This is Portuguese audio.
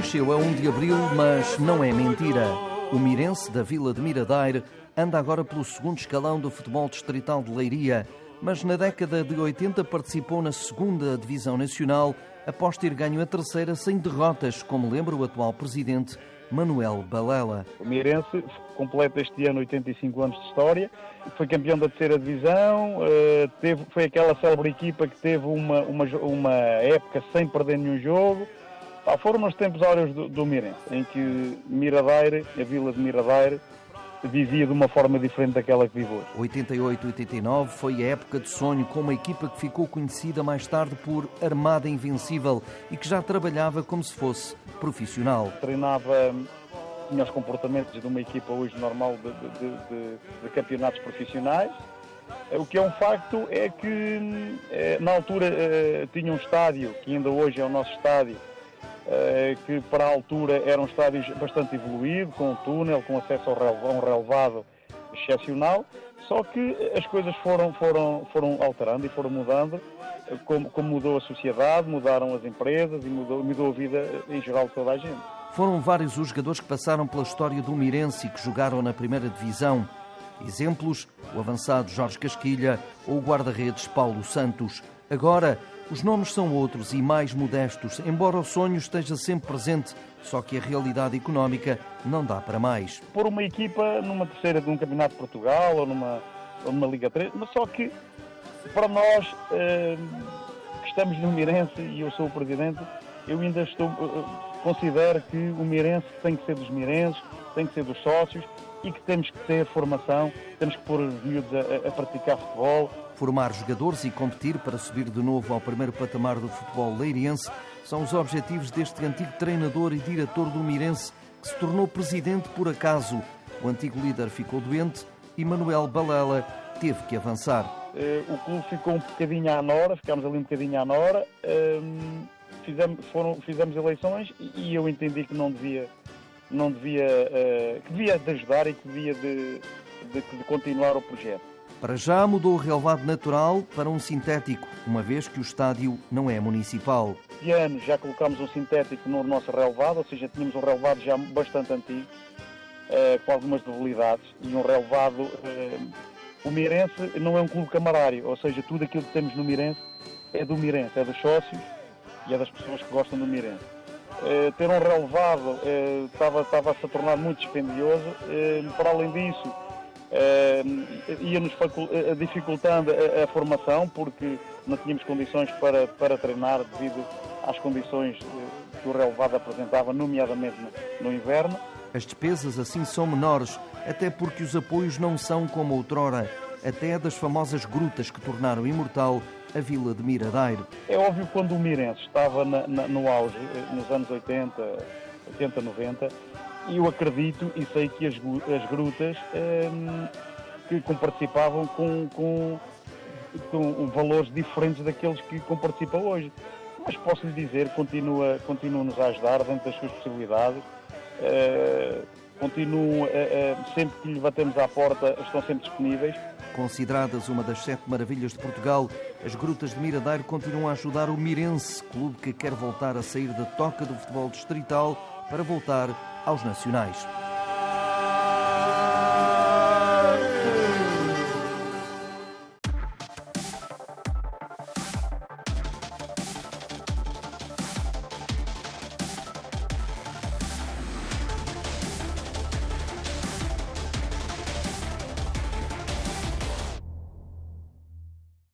nasceu a 1 de abril, mas não é mentira. O Mirense da Vila de Miradeire anda agora pelo segundo escalão do futebol distrital de Leiria, mas na década de 80 participou na segunda divisão nacional após ter ganho a terceira sem derrotas, como lembra o atual presidente Manuel Balela. O Mirense completa este ano 85 anos de história, foi campeão da terceira divisão, eh, teve, foi aquela célebre equipa que teve uma, uma, uma época sem perder nenhum jogo. Foram nos tempos áureos do, do Mirense, em que Miradeire, a vila de Miradeire, vivia de uma forma diferente daquela que vive hoje. 88-89 foi a época de sonho com uma equipa que ficou conhecida mais tarde por Armada Invencível e que já trabalhava como se fosse profissional. Treinava, tinha os comportamentos de uma equipa hoje normal de, de, de, de campeonatos profissionais. O que é um facto é que eh, na altura eh, tinha um estádio, que ainda hoje é o nosso estádio, eh, que para a altura era um estádio bastante evoluído, com um túnel, com acesso a um relevado excepcional, só que as coisas foram, foram, foram alterando e foram mudando, eh, como, como mudou a sociedade, mudaram as empresas e mudou, mudou a vida em geral de toda a gente. Foram vários os jogadores que passaram pela história do Mirense e que jogaram na primeira divisão. Exemplos, o avançado Jorge Casquilha ou o guarda-redes Paulo Santos. Agora, os nomes são outros e mais modestos, embora o sonho esteja sempre presente, só que a realidade económica não dá para mais. Por uma equipa numa terceira de um campeonato de Portugal ou numa, ou numa Liga 3, mas só que para nós eh, que estamos no Mirense e eu sou o presidente, eu ainda estou, eh, considero que o Mirense tem que ser dos Mirenses, tem que ser dos sócios e que temos que ter formação, temos que pôr os miúdos a, a praticar futebol, Formar jogadores e competir para subir de novo ao primeiro patamar do futebol leiriense são os objetivos deste antigo treinador e diretor do Mirense, que se tornou presidente por acaso. O antigo líder ficou doente e Manuel Balela teve que avançar. Eh, o clube ficou um bocadinho à nora, ficámos ali um bocadinho à nora, ehm, fizemos, foram, fizemos eleições e eu entendi que não devia, não devia, eh, que devia de ajudar e que devia de, de, de continuar o projeto. Para já mudou o relevado natural para um sintético, uma vez que o estádio não é municipal. Este ano já colocámos um sintético no nosso relevado, ou seja, tínhamos um relevado já bastante antigo, eh, com algumas debilidades, e um relevado... Eh, o Mirense não é um clube camarário, ou seja, tudo aquilo que temos no Mirense é do Mirense, é dos sócios e é das pessoas que gostam do Mirense. Eh, ter um relevado estava, estava a se tornar muito dispendioso, para além disso ia-nos uh, dificultando a, a, formação porque não tínhamos condições para, para treinar devido às condições que o relevado apresentava, nomeadamente no, no inverno. As despesas assim são menores, até porque os apoios não são como outrora, até das famosas grutas que tornaram imortal a vila de Miradeiro. É óbvio que quando o Mirense estava na, na, no auge, nos anos 80, 80, 90, e eu acredito e sei que as, as grutas um, que participavam com, com, com valores diferentes daqueles que participam hoje. Mas posso lhe dizer, continua, continua-nos a ajudar dentro das suas possibilidades. Uh, continuam, uh, uh, sempre que lhe batemos à porta, estão sempre disponíveis. Consideradas uma das sete maravilhas de Portugal, as Grutas de Miradeiro continuam a ajudar o Mirense, clube que quer voltar a sair da toca do futebol distrital para voltar aos nacionais.